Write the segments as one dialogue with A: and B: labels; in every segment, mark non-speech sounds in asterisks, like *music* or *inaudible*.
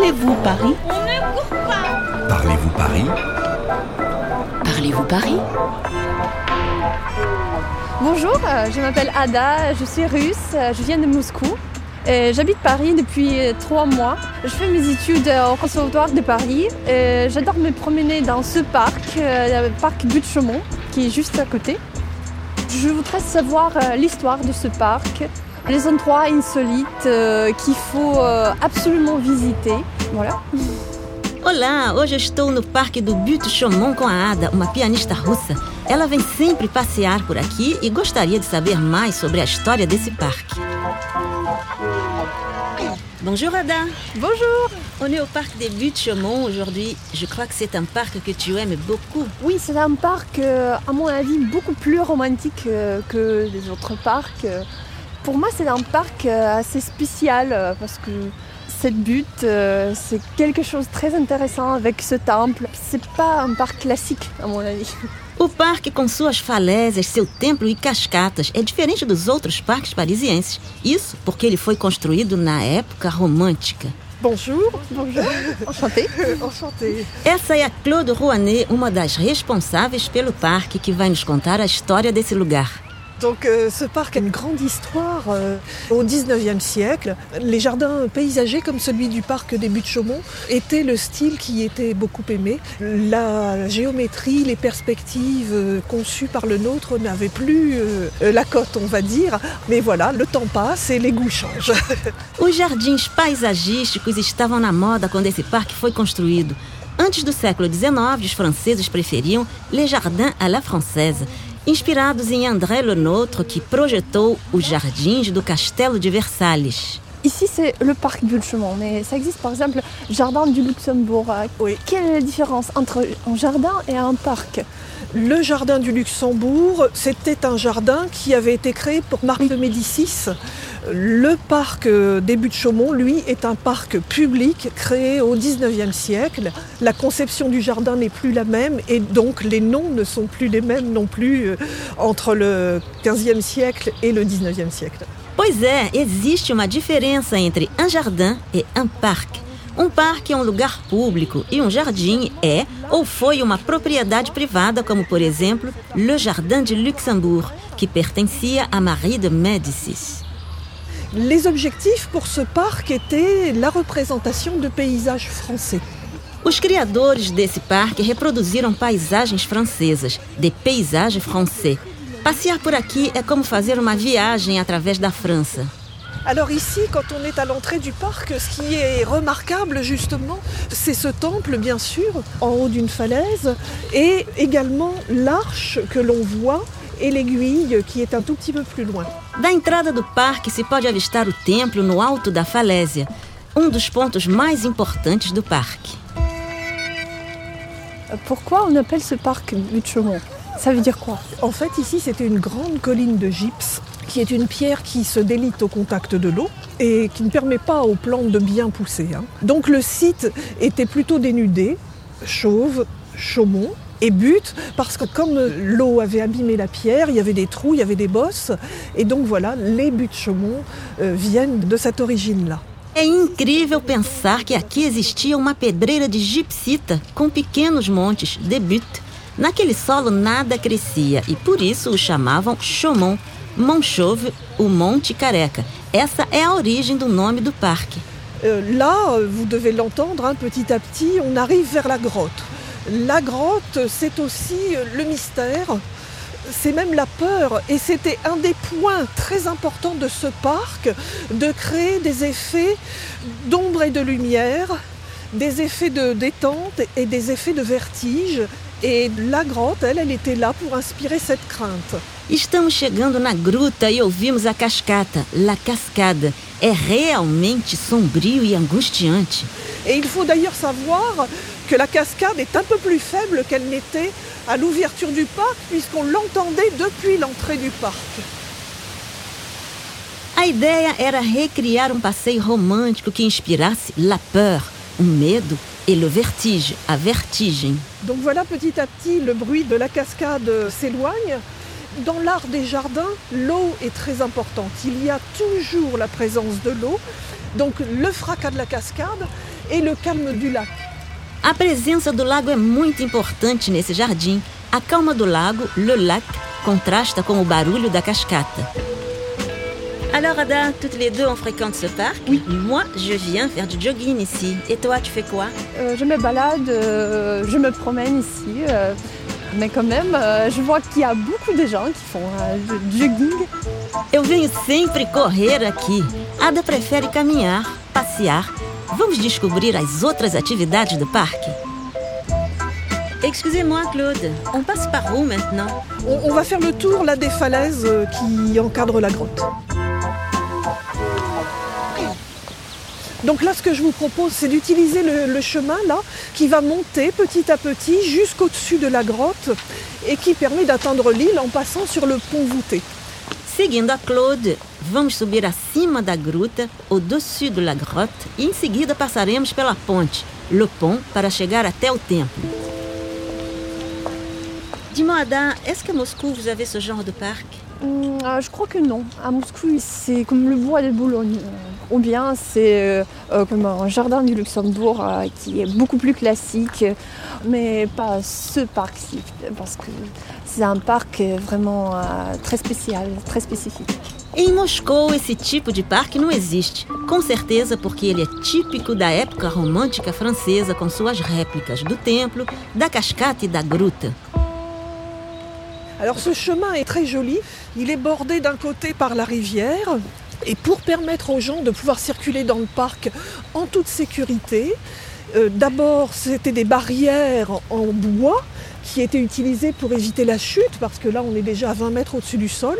A: Parlez-vous Paris?
B: On ne court pas.
C: Parlez-vous Paris?
A: Parlez-vous Paris?
D: Bonjour, euh, je m'appelle Ada, je suis russe, euh, je viens de Moscou. et J'habite Paris depuis euh, trois mois. Je fais mes études euh, au Conservatoire de Paris. et J'adore me promener dans ce parc, euh, le parc Butte Chaumont, qui est juste à côté. Je voudrais savoir euh, l'histoire de ce parc, les endroits insolites euh, qu'il faut euh, absolument visiter. Voilà.
E: Olá, hoje eu estou no Parque do Butte Chaumont com a Ada, uma pianista russa. Ela vem sempre passear por aqui e gostaria de saber mais sobre a história desse parque. Bonjour Ada,
D: Bonjour
E: on est au Parc des Buttes Chaumont aujourd'hui. Je crois que c'est un parc que tu aimes beaucoup.
D: Oui, c'est un parc, euh, à mon avis, beaucoup plus romantique que les autres parcs. Pour moi, c'est un parc euh, assez spécial euh, parce que cette butte, euh, c'est quelque chose de très intéressant avec ce temple. C'est pas un parc classique, à mon avis.
E: O parque, com suas falésias, seu templo e cascatas, é diferente dos outros parques parisienses. Isso porque ele foi construído na época romântica.
D: Bonjour. Bonjour. Enchantée.
F: Enchantée.
E: Essa é a Claude Rouanet, uma das responsáveis pelo parque, que vai nos contar a história desse lugar.
F: Donc euh, ce parc a une grande histoire. euh, au 19e siècle, les jardins paysagers comme celui du parc des Buttes Chaumont étaient le style qui était beaucoup aimé. La géométrie, les perspectives euh, conçues par le nôtre n'avaient plus la cote, on va dire. Mais voilà, le temps passe et les goûts changent. *laughs*
E: Os jardins paisagísticos estavam na moda quando esse parque foi construído. Antes do século XIX, os franceses preferiam les jardins à la française, inspirados em André Le Nôtre, que projetou os jardins do Castelo de Versalhes.
D: Ici, c'est le parc Butte-Chaumont, mais ça existe par exemple Jardin du Luxembourg.
F: Oui.
D: Quelle est la différence entre un jardin et un parc?
F: Le jardin du Luxembourg, c'était un jardin qui avait été créé pour Marie de Médicis. Le parc euh, des Buttes Chaumont, lui, est un parc public créé au 19e siècle. La conception du jardin n'est plus la même et donc les noms ne sont plus les mêmes non plus euh, entre le 15e siècle et le 19e siècle.
E: Pois é, existe uma diferença entre un jardin e un parque. Um parque é um lugar público e um jardim é ou foi uma propriedade privada, como por exemplo Le Jardin de Luxembourg, que pertencia a Marie de Médicis.
F: Les objectifs pour ce parc étaient la représentation de paysages français.
E: Os criadores desse parque reproduziram paisagens francesas, de paysage français. Passear por aqui é como fazer uma viagem através da França.
F: Alors ici, quand on est à l'entrée du parc, ce qui est remarquable justement, c'est ce temple bien sûr, en haut d'une falaise, et également l'arche que l'on voit et l'aiguille qui est un tout petit peu plus loin.
E: Da entrada do parque se pode avistar o templo no alto da falésia, um dos pontos mais importantes do parque.
D: Pourquoi on appelle ce parc Butte-Chaumont Ça veut dire quoi?
F: En fait, ici, c'était une grande colline de gypse qui est une pierre qui se délite au contact de l'eau et qui ne permet pas aux plantes de bien pousser. hein. Donc le site était plutôt dénudé, chauve, chaumont et butte, parce que comme l'eau avait abîmé la pierre, il y avait des trous, il y avait des bosses, et donc voilà, les buttes chaumont euh, viennent de cette origine-là.
E: É incrível pensar que aqui existia uma pedreira de gipsita com pequenos montes de butte. Naquele solo nada crescia e por isso o chamavam Chaumont, Mont Chauve, o Monte Careca. Essa é a origem do nome do parque.
F: Euh, là, euh, vous devez l'entendre, hein, petit à petit, on arrive vers la grotte. La grotte, c'est aussi euh, le mystère, c'est même la peur, et c'était un des points très importants de ce parc, de créer des effets d'ombre et de lumière, des effets de détente et des effets de vertige. Et la grotte, elle, elle était là pour inspirer cette crainte.
E: Estamos chegando na gruta e ouvimos a cascata, La Cascada. É realmente sombrio e angustiante.
F: Et il faut d'ailleurs savoir que la cascade est un peu plus faible qu'elle n'était à l'ouverture du parc, puisqu'on l'entendait depuis l'entrée du parc.
E: A ideia era recriar um passeio romântico que inspirasse la peur, o medo, e le vertige, a vertigem.
F: Donc voilà, petit à petit, le bruit de la cascade s'éloigne. Dans l'art des jardins, l'eau est très importante. Il y a toujours la présence de l'eau. Donc le fracas de la cascade et le calme du lac.
E: A presença do lago é muito importante nesse jardim. A calma do lago, le lac, contrasta com o barulho da cascata. Alors Ada, toutes les deux on fréquente ce parc.
D: Oui.
E: Moi, je viens faire du jogging ici. Et toi, tu fais quoi
D: Euh, je me balade, euh, je me promène ici, euh, mais quand même, euh, je vois qu'il y a beaucoup de gens qui font euh, du jogging.
E: Eu venho sempre correr aqui. Ada prefere caminhar, passear. Vamos descobrir as outras atividades do parque. Excusez-moi, Claude. On passe par où maintenant?
F: On, on va faire le tour là des falaises euh, qui encadrent la grotte. Donc là, ce que je vous propose, c'est d'utiliser le, le chemin là, qui va monter petit à petit jusqu'au-dessus de la grotte et qui permet d'atteindre l'île en passant sur le pont voûté.
E: Seguindo a Claude, vamos subir acima da gruta, au dessus de la grotte, e em seguida passaremos pela ponte, le pont, para chegar até o templo. Dis-moi, Ada, est-ce qu'à Moscou vous avez ce genre de parc?
D: Hum, euh, je crois que non. À Moscou, c'est comme le bois de Boulogne. Euh, Ou bien c'est euh, euh, comme un jardin du Luxembourg qui est beaucoup plus classique, mais pas ce parc-ci, parce que c'est un parc vraiment très spécial, très spécifique.
E: Em Moscou, esse tipo de parque não existe. Com certeza porque ele é típico da época romântica francesa, com suas réplicas do templo, da cascata e da gruta.
F: Alors ce chemin est très joli, il est bordé d'un côté par la rivière et pour permettre aux gens de pouvoir circuler dans le parc en toute sécurité, euh, d'abord c'était des barrières en bois qui étaient utilisées pour éviter la chute parce que là on est déjà à 20 mètres au-dessus du sol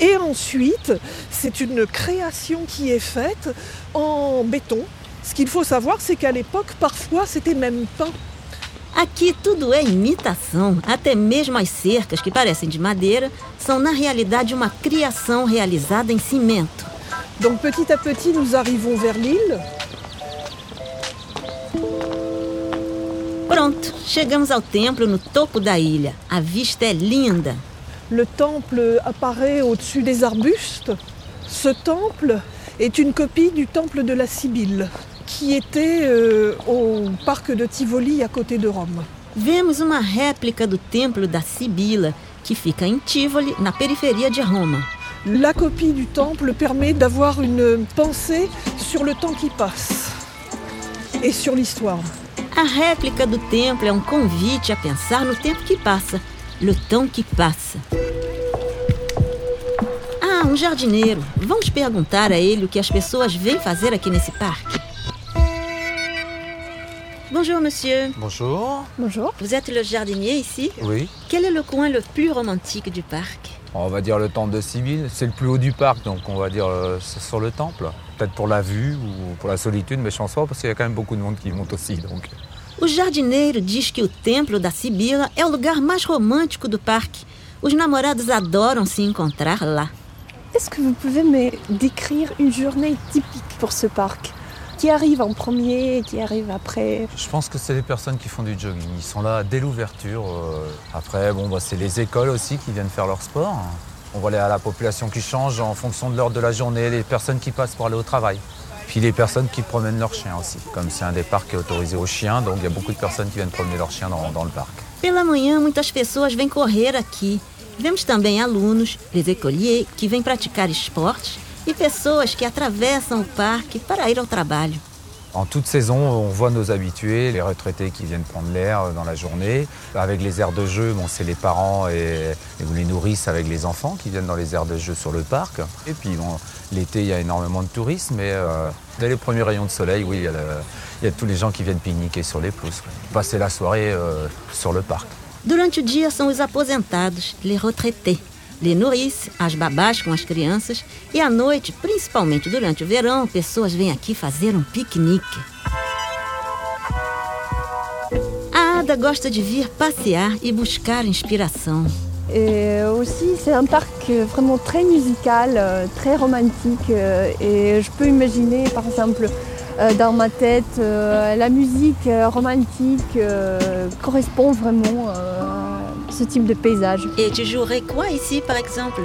F: et ensuite c'est une création qui est faite en béton. Ce qu'il faut savoir c'est qu'à l'époque parfois c'était même peint
E: Aqui tudo é imitação, até mesmo as cercas, que parecem de madeira, são na realidade uma criação realizada em cimento.
F: Donc petit à petit, nous arrivons vers l'île.
E: Pronto, chegamos ao templo no topo da ilha. A vista é linda.
F: Le temple apparaît au-dessus des arbustes. Ce temple est une copie du temple de la Sibylle, qui était euh, au parc de Tivoli à côté de Rome.
E: Vemos uma réplica do templo da Sibila, que fica em Tivoli, na periferia de Roma.
F: La copie du temple permet d'avoir une pensée sur le temps qui passe et sur l'histoire.
E: A réplica do templo é um convite a pensar no tempo que passa, le temps que passa. Ah, um jardineiro. Vamos perguntar a ele o que as pessoas vêm fazer aqui nesse parque. Bonjour, monsieur.
C: Bonjour.
D: Bonjour.
E: Vous êtes le jardinier ici
C: Oui.
E: Quel est le coin le plus romantique du parc
C: On va dire le temple de Sibylle. C'est le plus haut du parc, donc on va dire euh, sur le temple. Peut-être pour la vue ou pour la solitude, mais je pense pas parce qu'il y a quand même beaucoup de monde qui monte aussi. Donc.
E: O jardineiro diz que o templo da Sibila é o lugar mais romântico do parque. Os namorados adoram se encontrar lá.
D: Est-ce que vous pouvez me décrire une journée typique pour ce parc? Qui arrive en premier, qui arrive après
C: Je pense que c'est les personnes qui font du jogging. Ils sont là dès l'ouverture. euh, Après, bon, bah, c'est les écoles aussi qui viennent faire leur sport. On voit la la population qui change en fonction de l'heure de la journée, les personnes qui passent pour aller au travail. Puis les personnes qui promènent leurs chiens aussi. Comme c'est un des parcs qui est autorisé aux chiens, donc il y a beaucoup de personnes qui viennent promener leurs chiens dans- dans le parc.
E: Pela manhã, muitas pessoas vêm correr aqui. Vemos também alunos, les écoliers, que vêm praticar esportes e pessoas que atravessam o parque para ir ao trabalho.
C: En toute saison, on voit nos habitués, les retraités qui viennent prendre l'air dans la journée. Avec les aires de jeu, bon, c'est les parents et, et les nourrices avec les enfants qui viennent dans les aires de jeu sur le parc. Et puis bon, l'été, il y a énormément de touristes, mais euh, dès les premiers rayons de soleil, oui, il y, a le- il y a tous les gens qui viennent pique-niquer sur les pelouses. Passer la soirée euh, sur le parc.
E: Durante o dia são os aposentados, les retraités, les as babás com as crianças, e à noite, principalmente durante o verão, pessoas vêm aqui fazer um piquenique. A Ada gosta de vir passear e buscar inspiração.
D: Et aussi, c'est un parc euh, vraiment très musical, euh, très romantique. euh, Et je peux imaginer, par exemple, euh, dans ma tête, euh, la musique euh, romantique euh, correspond vraiment euh, à ce type de paysage.
E: Et tu jouerais quoi ici, par exemple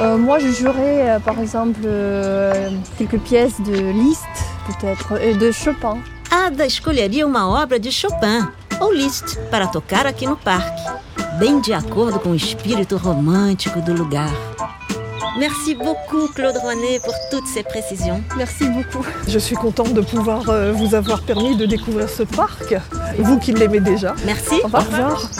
D: Euh, moi, je jouerais, euh, par exemple, euh, quelques pièces de Liszt, peut-être, et de Chopin.
E: Ada escolheria uma obra de Chopin ou Liszt para tocar aqui no parque, bem de acordo com o espírito romântico do lugar. Merci beaucoup Claude René pour toutes ces précisions.
D: Merci beaucoup.
F: Je suis contente de pouvoir vous avoir permis de découvrir ce parc, vous qui l'aimez déjà.
E: Merci.
F: Au revoir.